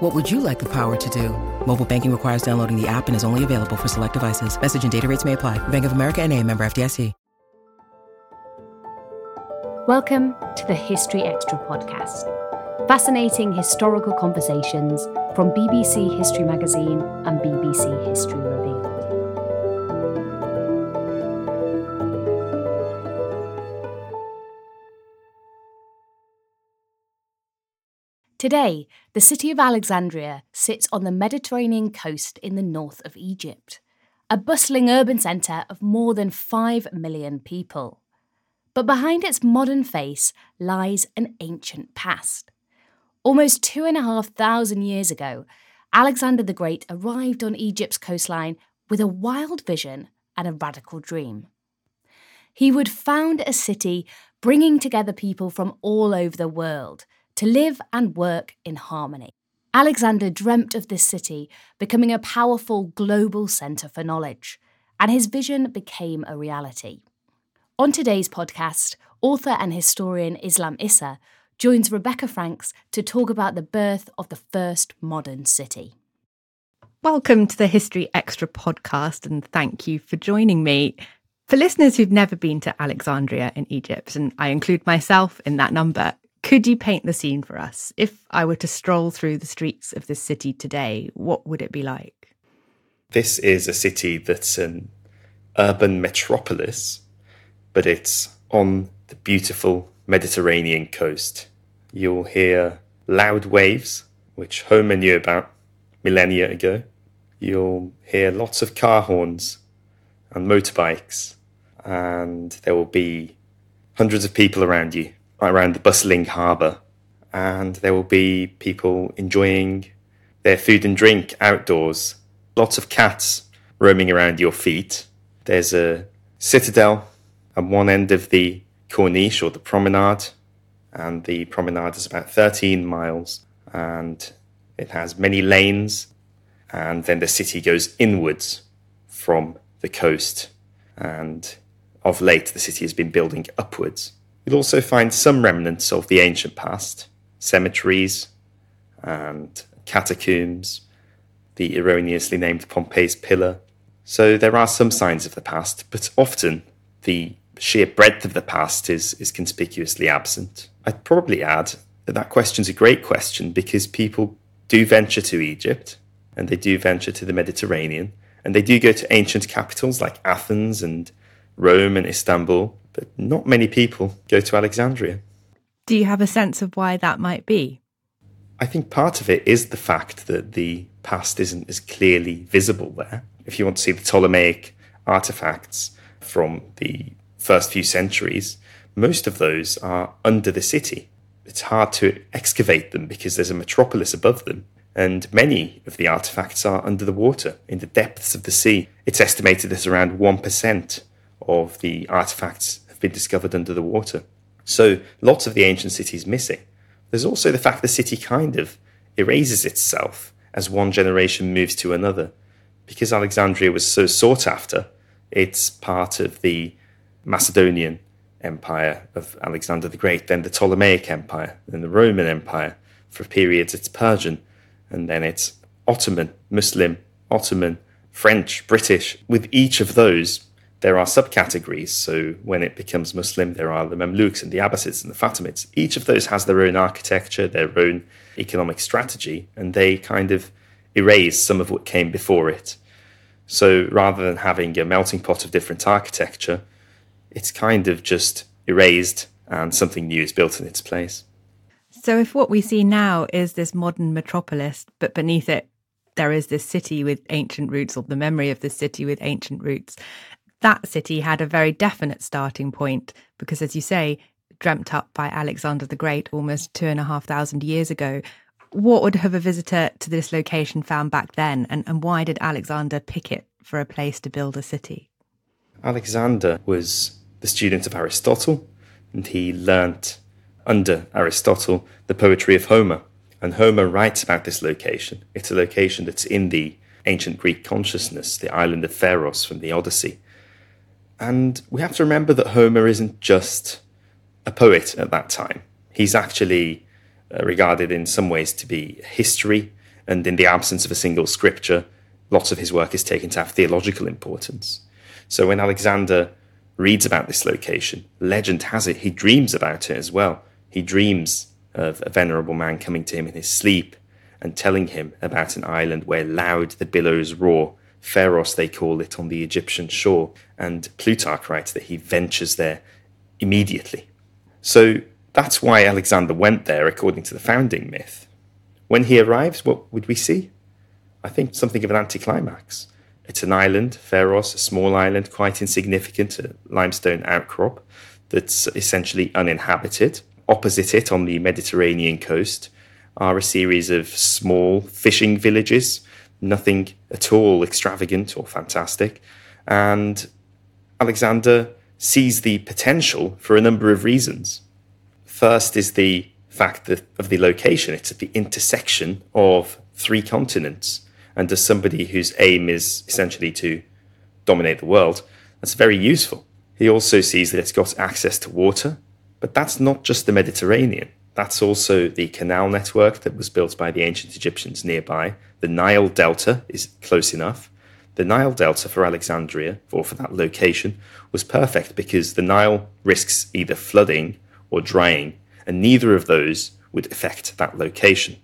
What would you like the power to do? Mobile banking requires downloading the app and is only available for select devices. Message and data rates may apply. Bank of America and a member FDIC. Welcome to the History Extra podcast. Fascinating historical conversations from BBC History Magazine and BBC History Today, the city of Alexandria sits on the Mediterranean coast in the north of Egypt, a bustling urban centre of more than 5 million people. But behind its modern face lies an ancient past. Almost two and a half thousand years ago, Alexander the Great arrived on Egypt's coastline with a wild vision and a radical dream. He would found a city bringing together people from all over the world to live and work in harmony. Alexander dreamt of this city becoming a powerful global centre for knowledge, and his vision became a reality. On today's podcast, author and historian Islam Issa joins Rebecca Franks to talk about the birth of the first modern city. Welcome to the History Extra podcast, and thank you for joining me. For listeners who've never been to Alexandria in Egypt, and I include myself in that number, could you paint the scene for us? If I were to stroll through the streets of this city today, what would it be like? This is a city that's an urban metropolis, but it's on the beautiful Mediterranean coast. You'll hear loud waves, which Homer knew about millennia ago. You'll hear lots of car horns and motorbikes, and there will be hundreds of people around you around the bustling harbour, and there will be people enjoying their food and drink outdoors. Lots of cats roaming around your feet. There's a citadel at one end of the Corniche or the promenade, and the promenade is about 13 miles and it has many lanes. And then the city goes inwards from the coast, and of late the city has been building upwards. You'll also find some remnants of the ancient past cemeteries and catacombs, the erroneously named Pompey's Pillar. So there are some signs of the past, but often the sheer breadth of the past is, is conspicuously absent. I'd probably add that question's a great question because people do venture to Egypt and they do venture to the Mediterranean and they do go to ancient capitals like Athens and Rome and Istanbul, but not many people go to Alexandria. Do you have a sense of why that might be? I think part of it is the fact that the past isn't as clearly visible there. If you want to see the Ptolemaic artifacts from the first few centuries, most of those are under the city. It's hard to excavate them because there's a metropolis above them, and many of the artifacts are under the water, in the depths of the sea. It's estimated that around 1% of the artifacts have been discovered under the water. So lots of the ancient city is missing. There's also the fact the city kind of erases itself as one generation moves to another. Because Alexandria was so sought after, it's part of the Macedonian Empire of Alexander the Great, then the Ptolemaic Empire, then the Roman Empire. For periods, it's Persian, and then it's Ottoman, Muslim, Ottoman, French, British. With each of those, there are subcategories. So when it becomes Muslim, there are the Mamluks and the Abbasids and the Fatimids. Each of those has their own architecture, their own economic strategy, and they kind of erase some of what came before it. So rather than having a melting pot of different architecture, it's kind of just erased and something new is built in its place. So if what we see now is this modern metropolis, but beneath it there is this city with ancient roots, or the memory of this city with ancient roots, that city had a very definite starting point because, as you say, dreamt up by Alexander the Great almost two and a half thousand years ago. What would have a visitor to this location found back then, and, and why did Alexander pick it for a place to build a city? Alexander was the student of Aristotle, and he learnt under Aristotle the poetry of Homer. And Homer writes about this location. It's a location that's in the ancient Greek consciousness, the island of Pharos from the Odyssey. And we have to remember that Homer isn't just a poet at that time. He's actually uh, regarded in some ways to be history, and in the absence of a single scripture, lots of his work is taken to have theological importance. So when Alexander reads about this location, legend has it he dreams about it as well. He dreams of a venerable man coming to him in his sleep and telling him about an island where loud the billows roar Pharos, they call it, on the Egyptian shore. And Plutarch writes that he ventures there immediately. So that's why Alexander went there, according to the founding myth. When he arrives, what would we see? I think something of an anticlimax. It's an island, Pharos, a small island, quite insignificant, a limestone outcrop that's essentially uninhabited. Opposite it on the Mediterranean coast are a series of small fishing villages nothing at all extravagant or fantastic. And Alexander sees the potential for a number of reasons. First is the fact that of the location, it's at the intersection of three continents. And as somebody whose aim is essentially to dominate the world, that's very useful. He also sees that it's got access to water, but that's not just the Mediterranean. That's also the canal network that was built by the ancient Egyptians nearby. The Nile Delta is close enough. The Nile Delta for Alexandria, or for that location, was perfect because the Nile risks either flooding or drying, and neither of those would affect that location.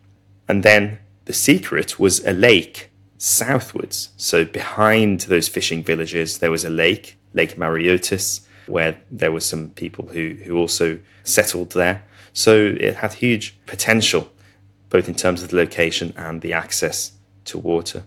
And then the secret was a lake southwards. So behind those fishing villages, there was a lake, Lake Mareotis, where there were some people who, who also settled there. So it had huge potential, both in terms of the location and the access to water.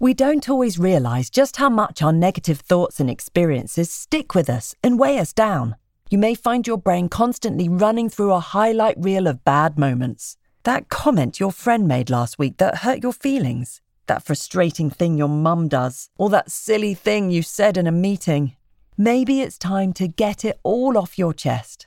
We don't always realise just how much our negative thoughts and experiences stick with us and weigh us down. You may find your brain constantly running through a highlight reel of bad moments. That comment your friend made last week that hurt your feelings, that frustrating thing your mum does, or that silly thing you said in a meeting. Maybe it's time to get it all off your chest.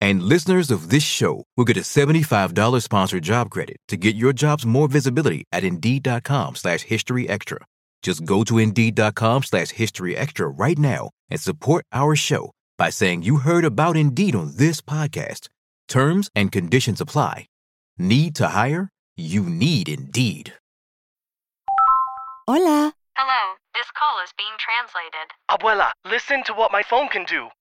And listeners of this show will get a $75 sponsored job credit to get your jobs more visibility at Indeed.com slash History Extra. Just go to Indeed.com slash History Extra right now and support our show by saying you heard about Indeed on this podcast. Terms and conditions apply. Need to hire? You need Indeed. Hola. Hello, this call is being translated. Abuela, listen to what my phone can do.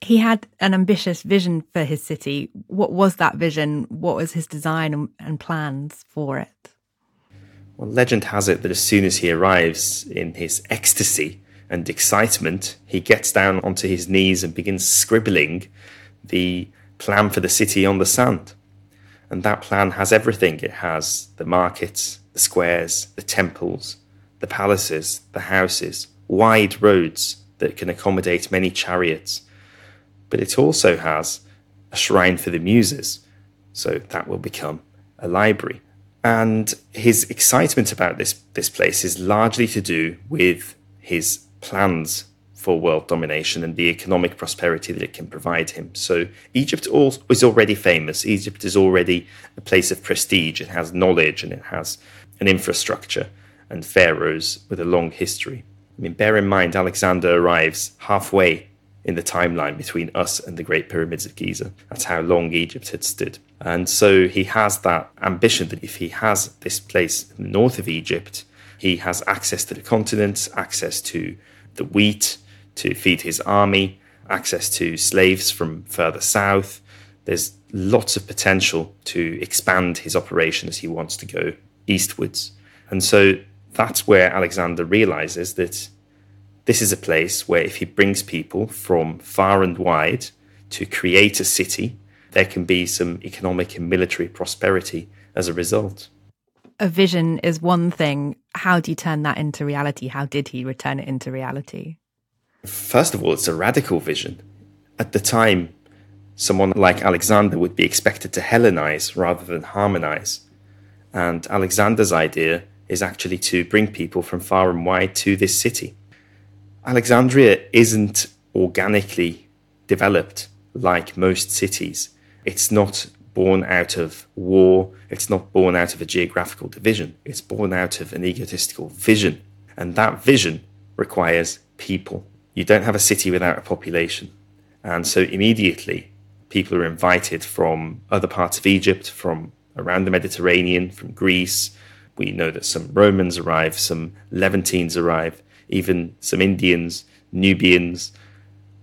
He had an ambitious vision for his city. What was that vision? What was his design and, plans for it? Well, legend has it that as soon as he arrives in his ecstasy and excitement, he gets down onto his knees and begins scribbling the plan for the city on the sand. And that plan has everything it has the markets, the squares, the temples, the palaces, the houses, wide roads that can accommodate many chariots. But it also has a shrine for the muses. So that will become a library. And his excitement about this, this place is largely to do with his plans for world domination and the economic prosperity that it can provide him. So Egypt is already famous. Egypt is already a place of prestige. It has knowledge and it has an infrastructure and pharaohs with a long history. I mean, bear in mind, Alexander arrives halfway in the timeline between us and the Great Pyramids of Giza. That's how long Egypt had stood. And so he has that ambition that if he has this place north of Egypt, he has access to the continent, access to the wheat to feed his army, access to slaves from further south. There's lots of potential to expand his operation as he wants to go eastwards. And so that's where Alexander realizes that this is a place where if he brings people from far and wide to create a city, there can be some economic and military prosperity as a result. A vision is one thing. How do you turn that into reality? How did he return it into reality? First of all, it's a radical vision. At the time, someone like Alexander would be expected to Hellenize rather than harmonize. And Alexander's idea is actually to bring people from far and wide to this city. Alexandria isn't organically developed like most cities. It's not born out of war, it's not born out of a geographical division, it's born out of an egotistical vision. And that vision requires people. You don't have a city without a population. And so immediately, people are invited from other parts of Egypt, from around the Mediterranean, from Greece. We know that some Romans arrive, some Levantines arrive, even some Indians, Nubians.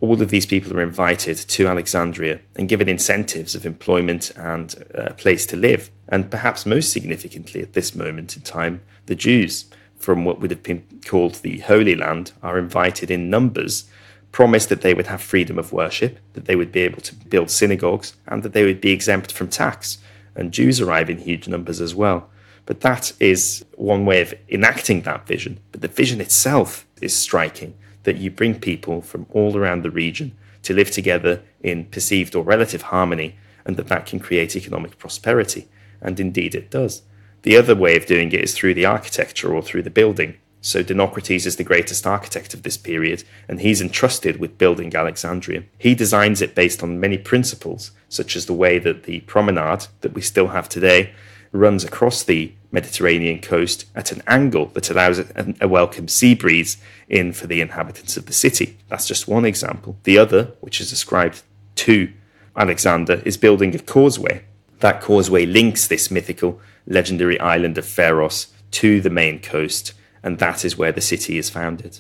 All of these people are invited to Alexandria and given incentives of employment and a place to live. And perhaps most significantly at this moment in time, the Jews from what would have been called the Holy Land are invited in numbers, promised that they would have freedom of worship, that they would be able to build synagogues, and that they would be exempt from tax. And Jews arrive in huge numbers as well. But that is one way of enacting that vision. But the vision itself is striking that you bring people from all around the region to live together in perceived or relative harmony, and that that can create economic prosperity. And indeed, it does. The other way of doing it is through the architecture or through the building. So Dinocrates is the greatest architect of this period, and he's entrusted with building Alexandria. He designs it based on many principles, such as the way that the promenade that we still have today runs across the Mediterranean coast at an angle that allows a, welcome sea breeze in for the inhabitants of the city. That's just one example. The other, which is ascribed to Alexander, is building a causeway. That causeway links this mythical, legendary island of Pharos to the main coast and that is where the city is founded.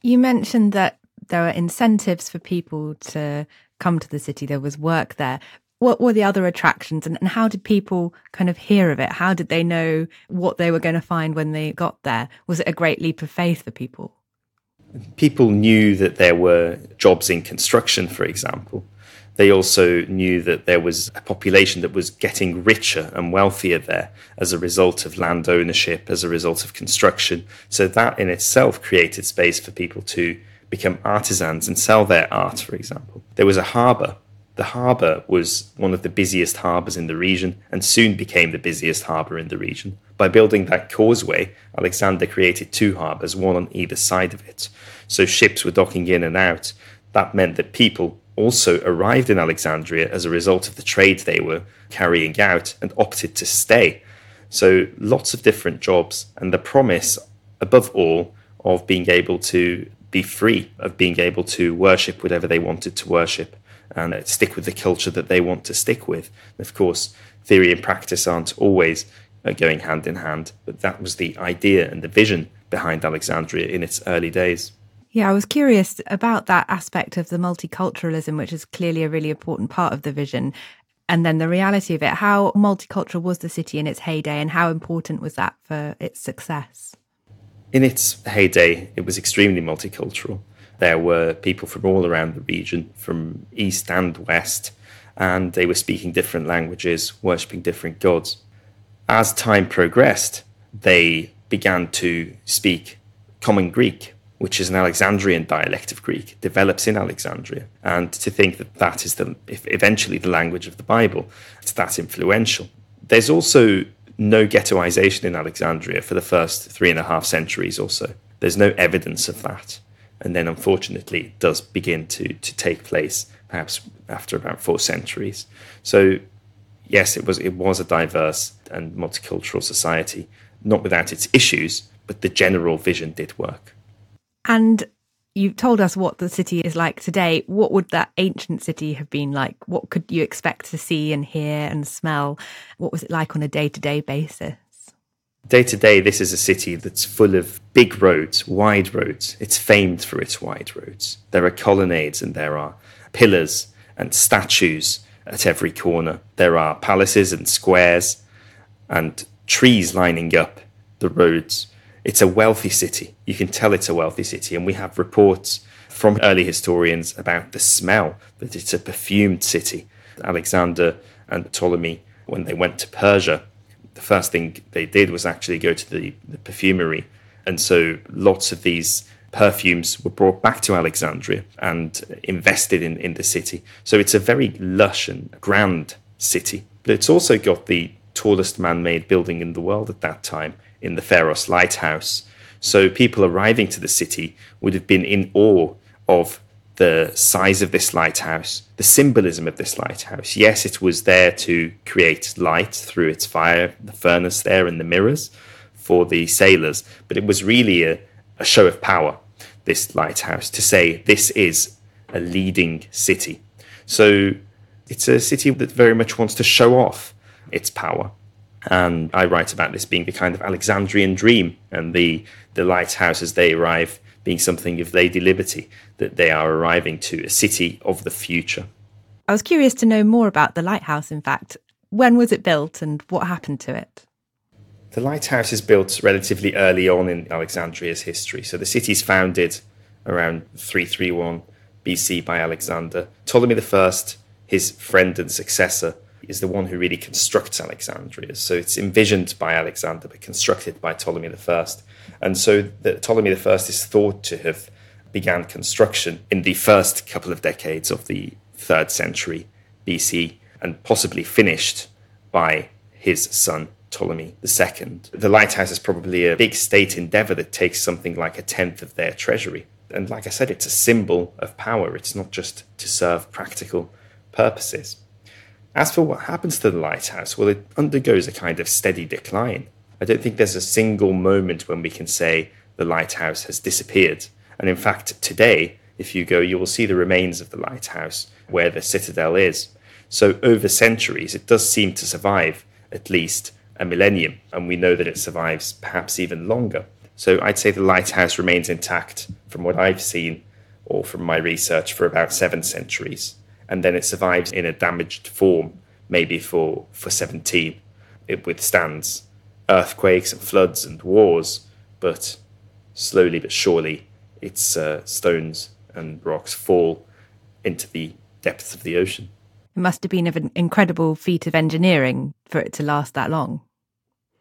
You mentioned that there were incentives for people to come to the city, there was work there. What were the other attractions and, and how did people kind of hear of it? How did they know what they were going to find when they got there? Was it a great leap of faith for people? People knew that there were jobs in construction, for example. They also knew that there was a population that was getting richer and wealthier there as a result of land ownership, as a result of construction. So that in itself created space for people to become artisans and sell their art, for example. There was a harbour. The harbour was one of the busiest harbours in the region and soon became the busiest harbour in the region. By building that causeway, Alexander created two harbours, one on either side of it. So ships were docking in and out. That meant that people also arrived in Alexandria as a result of the trade they were carrying out and opted to stay. So lots of different jobs and the promise, above all, of being able to be free, of being able to worship whatever they wanted to worship and stick with the culture that they want to stick with. And of course, theory and practice aren't always uh, going hand in hand, but that was the idea and the vision behind Alexandria in its early days. Yeah, I was curious about that aspect of the multiculturalism, which is clearly a really important part of the vision. And then the reality of it. How multicultural was the city in its heyday, and how important was that for its success? In its heyday, it was extremely multicultural. There were people from all around the region, from east and west, and they were speaking different languages, worshipping different gods. As time progressed, they began to speak Common Greek, which is an Alexandrian dialect of Greek, develops in Alexandria. And to think that that is the, eventually the language of the Bible, it's that influential. There's also no ghettoization in Alexandria for the first three and a half centuries or so. There's no evidence of that. And then, unfortunately, it does begin to, to take place perhaps after about four centuries. So, yes, it was, it was a diverse and multicultural society, not without its issues, but the general vision did work. And you've told us what the city is like today. What would that ancient city have been like? What could you expect to see and hear and smell? What was it like on a day to day basis? Day to day, this is a city that's full of big roads, wide roads. It's famed for its wide roads. There are colonnades and there are pillars and statues at every corner. There are palaces and squares and trees lining up the roads it's a wealthy city. You can tell it's a wealthy city. And we have reports from early historians about the smell, that it's a perfumed city. Alexander and Ptolemy, when they went to Persia, the first thing they did was actually go to the, the perfumery. And so lots of these perfumes were brought back to Alexandria and invested in, in the city. So it's a very lush and grand city. But it's also got the tallest man made building in the world at that time in the Pharos lighthouse. So people arriving to the city would have been in awe of the size of this lighthouse, the symbolism of this lighthouse. Yes, it was there to create light through its fire, the furnace there, and the mirrors for the sailors, but it was really a, a show of power, this lighthouse, to say this is a leading city. So it's a city that very much wants to show off its power. And I write about this being the kind of Alexandrian dream and the, the lighthouse as they arrive being something of Lady Liberty, that they are arriving to a city of the future. I was curious to know more about the lighthouse, in fact. When was it built and what happened to it? The lighthouse is built relatively early on in Alexandria's history. So the city's founded around 331 BC by Alexander. Ptolemy I, his friend and successor, is the one who really constructs Alexandria. So it's envisioned by Alexander, but constructed by Ptolemy I. And so the, Ptolemy I is thought to have began construction in the first couple of decades of the third century BC and possibly finished by his son Ptolemy II. The lighthouse is probably a big state endeavor that takes something like a tenth of their treasury. And like I said, it's a symbol of power. It's not just to serve practical purposes. As for what happens to the lighthouse, well, it undergoes a kind of steady decline. I don't think there's a single moment when we can say the lighthouse has disappeared. And in fact, today, if you go, you will see the remains of the lighthouse where the citadel is. So, over centuries, it does seem to survive at least a millennium, and we know that it survives perhaps even longer. So I'd say the lighthouse remains intact from what I've seen or from my research for about seven centuries. And then it survives in a damaged form, maybe for, for 17. It withstands earthquakes and floods and wars, but slowly but surely its uh, stones and rocks fall into the depths of the ocean. It must have been an incredible feat of engineering for it to last that long.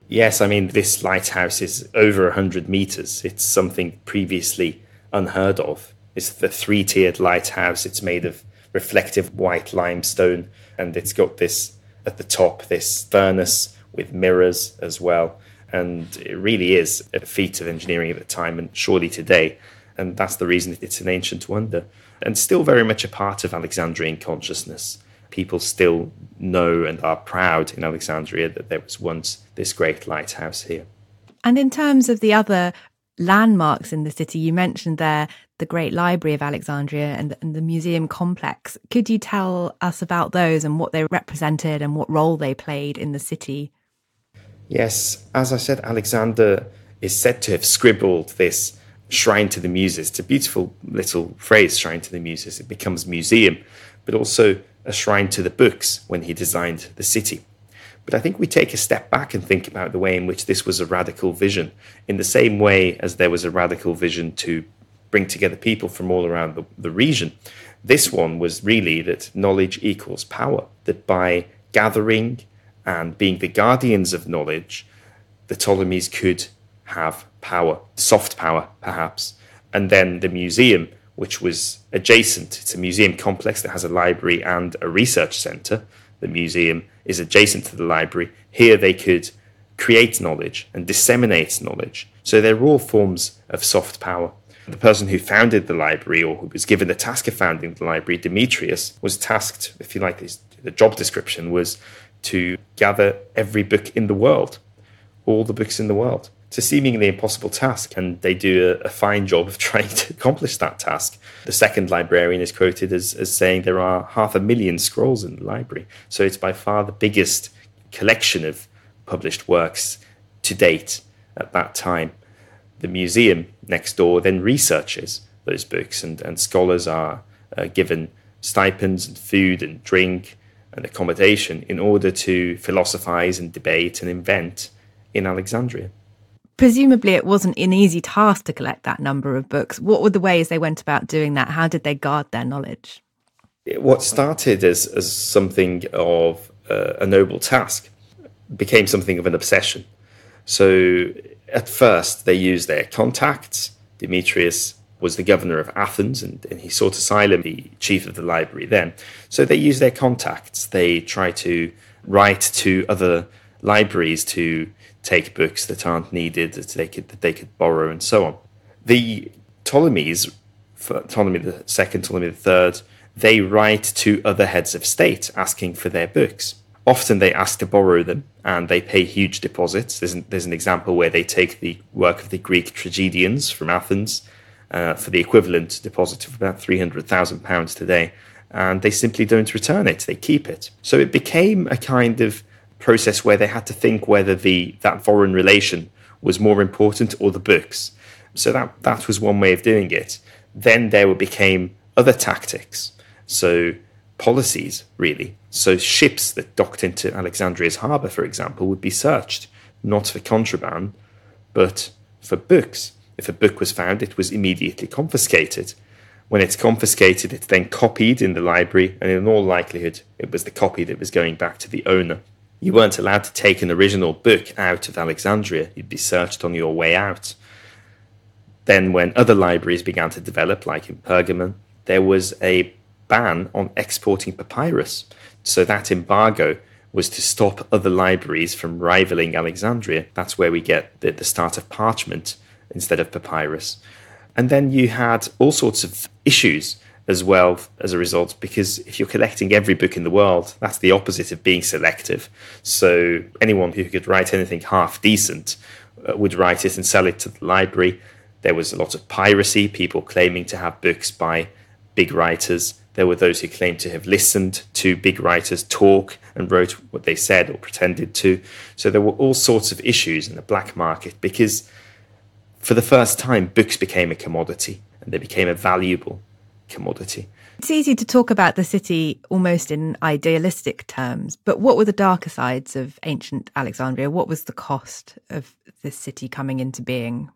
Yes, I mean, this lighthouse is over 100 meters. It's something previously unheard of. It's the three tiered lighthouse. It's made of reflective white limestone, and it's got this at the top, this furnace with mirrors as well. And it really is a feat of engineering at the time, and surely today. And that's the reason it's an ancient wonder and still very much a part of Alexandrian consciousness. People still know and are proud in Alexandria that there was once this great lighthouse here. And in terms of the other landmarks in the city, you mentioned there the Great Library of Alexandria and, and, the museum complex. Could you tell us about those and what they represented and what role they played in the city? Yes, as I said, Alexander is said to have scribbled this shrine to the muses. It's a beautiful little phrase, shrine to the muses. It becomes museum, but also a shrine to the books when he designed the city. But I think we take a step back and think about the way in which this was a radical vision, in the same way as there was a radical vision to bring together people from all around the, the region. This one was really that knowledge equals power, that by gathering and being the guardians of knowledge, the Ptolemies could have power, soft power perhaps. And then the museum, which was adjacent, it's a museum complex that has a library and a research center. The museum is adjacent to the library. Here they could create knowledge and disseminate knowledge. So they're all forms of soft power. The person who founded the library or who was given the task of founding the library, Demetrius, was tasked, if you like, the job description was to gather every book in the world, all the books in the world. It's a seemingly impossible task, and they do a, a, fine job of trying to accomplish that task. The second librarian is quoted as, as saying there are half a million scrolls in the library. So it's by far the biggest collection of published works to date at that time. The museum next door then researches those books, and, and scholars are uh, given stipends and food and drink and accommodation in order to philosophize and debate and invent in Alexandria presumably it wasn't an easy task to collect that number of books. What were the ways they went about doing that? How did they guard their knowledge? What started as, as something of uh, a noble task became something of an obsession. So at first, they used their contacts. Demetrius was the governor of Athens and, and he sought asylum, the chief of the library then. So they used their contacts. They tried to write to other libraries to take books that aren't needed that they could that they could borrow and so on. The Ptolemies, Ptolemy the second, Ptolemy the third, they write to other heads of state asking for their books. Often they ask to borrow them and they pay huge deposits. There's an, there's an example where they take the work of the Greek tragedians from Athens uh, for the equivalent deposit of about £300,000 today, and they simply don't return it, they keep it. So it became a kind of process where they had to think whether the that foreign relation was more important or the books. So that that was one way of doing it. Then there became other tactics. So policies, really. So ships that docked into Alexandria's harbour, for example, would be searched, not for contraband, but for books. If a book was found, it was immediately confiscated. When it's confiscated, it's then copied in the library, and in all likelihood, it was the copy that was going back to the owner you weren't allowed to take an original book out of Alexandria. You'd be searched on your way out. Then, when other libraries began to develop, like in Pergamon, there was a ban on exporting papyrus. So, that embargo was to stop other libraries from rivaling Alexandria. That's where we get the, the start of parchment instead of papyrus. And then you had all sorts of issues as well as a result because if you're collecting every book in the world that's the opposite of being selective so anyone who could write anything half decent uh, would write it and sell it to the library there was a lot of piracy people claiming to have books by big writers there were those who claimed to have listened to big writers talk and wrote what they said or pretended to so there were all sorts of issues in the black market because for the first time, books became a commodity and they became a valuable commodity. It's easy to talk about the city almost in idealistic terms, but what were the darker sides of ancient Alexandria? What was the cost of this city coming into being?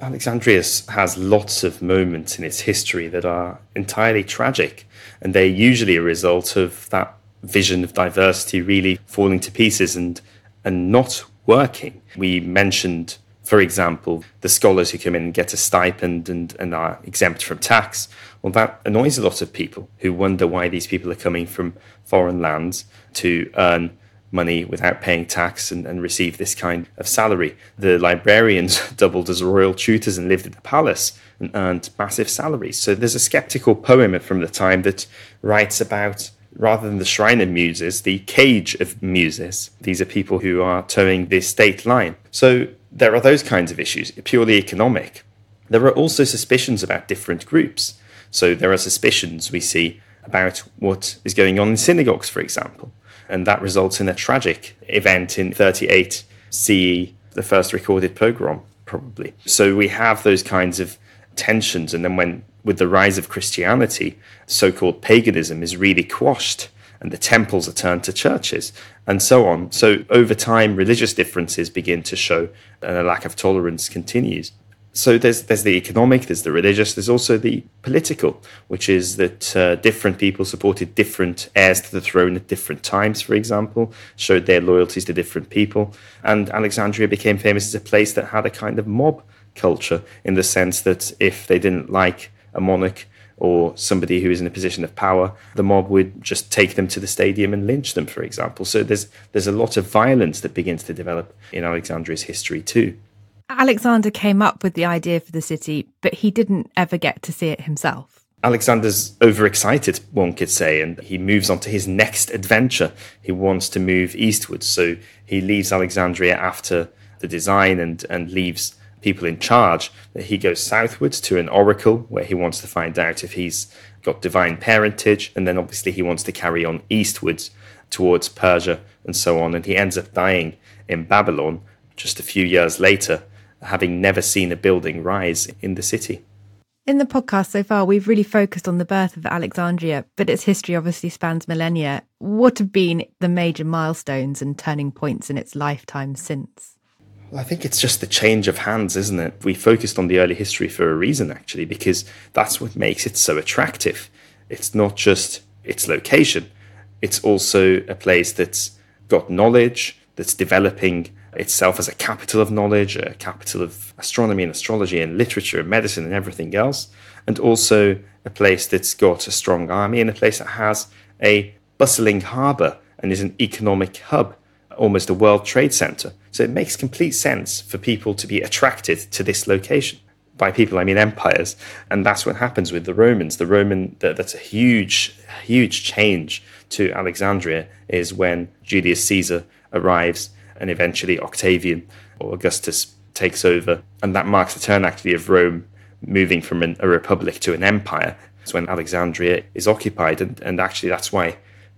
Alexandria has lots of moments in its history that are entirely tragic, and they're usually a result of that vision of diversity really falling to pieces and and not working. We mentioned, for example, the scholars who come in and get a stipend and, and are exempt from tax. Well, that annoys a lot of people who wonder why these people are coming from foreign lands to earn money without paying tax and, and receive this kind of salary. The librarians doubled as royal tutors and lived at the palace and earned massive salaries. So there's a skeptical poem from the time that writes about rather than the shrine of muses, the cage of muses. These are people who are toeing the state line. So there are those kinds of issues, purely economic. There are also suspicions about different groups. So there are suspicions we see about what is going on in synagogues, for example. And that results in a tragic event in 38 CE, the first recorded pogrom, probably. So we have those kinds of tensions. And then when with the rise of Christianity, so called paganism is really quashed and the temples are turned to churches and so on. So over time, religious differences begin to show and a lack of tolerance continues. So there's there's the economic, there's the religious, there's also the political, which is that uh, different people supported different heirs to the throne at different times. For example, showed their loyalties to different people, and Alexandria became famous as a place that had a kind of mob culture in the sense that if they didn't like a monarch or somebody who is in a position of power, the mob would just take them to the stadium and lynch them, for example. So there's there's a lot of violence that begins to develop in Alexandria's history too. Alexander came up with the idea for the city, but he didn't ever get to see it himself. Alexander's overexcited, one could say, and he moves on to his next adventure. He wants to move eastwards, so he leaves Alexandria after the design and, and leaves people in charge, he goes southwards to an oracle where he wants to find out if he's got divine parentage, and then obviously he wants to carry on eastwards towards Persia and so on. And he ends up dying in Babylon just a few years later, having never seen a building rise in the city. In the podcast so far, we've really focused on the birth of Alexandria, but its history obviously spans millennia. What have been the major milestones and turning points in its lifetime since? Well, I think it's just the change of hands, isn't it? We focused on the early history for a reason, actually, because that's what makes it so attractive. It's not just its location, it's also a place that's got knowledge, that's developing itself as a capital of knowledge, a capital of astronomy and astrology and literature and medicine and everything else, and also a place that's got a strong army and a place that has a bustling harbour and is an economic hub almost a world trade center. So it makes complete sense for people to be attracted to this location. By people, I mean empires. And that's what happens with the Romans. The Roman, that's a huge, huge change to Alexandria is when Julius Caesar arrives and eventually Octavian or Augustus takes over. And that marks the turn actually of Rome moving from an, a republic to an empire. It's when Alexandria is occupied. And, and actually, that's why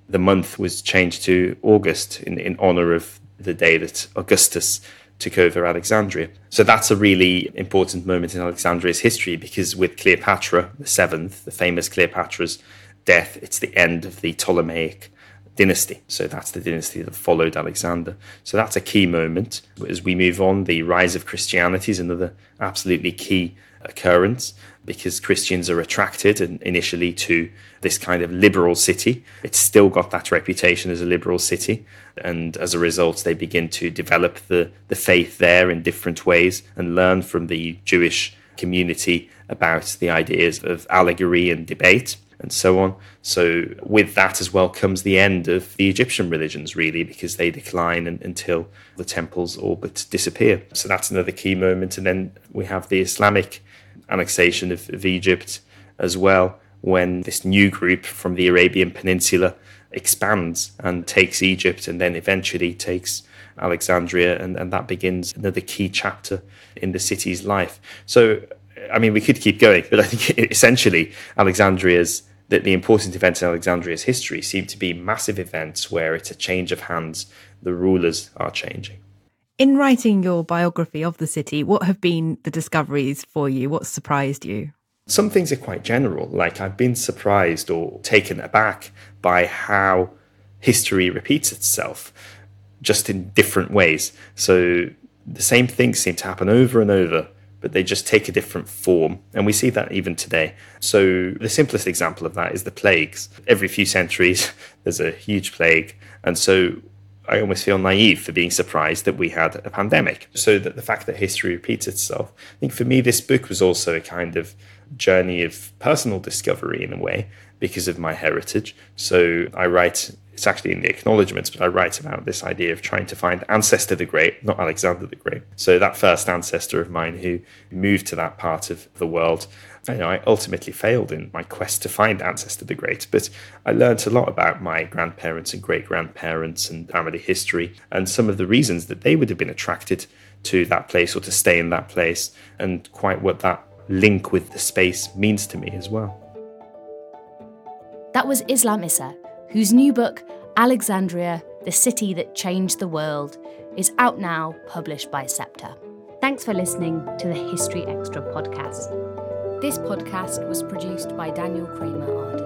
the month was changed to August in, in honor of the day that Augustus took over Alexandria. So that's a really important moment in Alexandria's history because with Cleopatra the seventh, the famous Cleopatra's death, it's the end of the Ptolemaic dynasty. So that's the dynasty that followed Alexander. So that's a key moment. As we move on, the rise of Christianity is another absolutely key occurrence because Christians are attracted initially to this kind of liberal city. It's still got that reputation as a liberal city. And as a result, they begin to develop the, the faith there in different ways and learn from the Jewish community about the ideas of allegory and debate and so on. So, with that as well comes the end of the Egyptian religions, really, because they decline and, until the temples all but disappear. So, that's another key moment. And then we have the Islamic annexation of, of Egypt as well, when this new group from the Arabian Peninsula expands and takes Egypt and then eventually takes Alexandria, and, and that begins another key chapter in the city's life. So, I mean, we could keep going, but I think essentially Alexandria's that the important events in Alexandria's history seem to be massive events where it's a change of hands, the rulers are changing. In writing your biography of the city, what have been the discoveries for you? What surprised you? Some things are quite general, like I've been surprised or taken aback by how history repeats itself, just in different ways. So the same things seem to happen over and over, but they just take a different form. And we see that even today. So the simplest example of that is the plagues. Every few centuries, there's a huge plague. And so I almost feel naive for being surprised that we had a pandemic. So that the fact that history repeats itself, I think for me, this book was also a kind of journey of personal discovery in a way because of my heritage. So I write, it's actually in the acknowledgements, but I write about this idea of trying to find ancestor the Great, not Alexander the Great. So that first ancestor of mine who moved to that part of the world. You know, I ultimately failed in my quest to find ancestor the Great, but I learned a lot about my grandparents and great grandparents and family history and some of the reasons that they would have been attracted to that place or to stay in that place and quite what that link with the space means to me as well. That was Islam Issa, whose new book, Alexandria, the City That Changed the World, is out now, published by Sceptre. Thanks for listening to the History Extra podcast. This podcast was produced by Daniel Kramer Arden.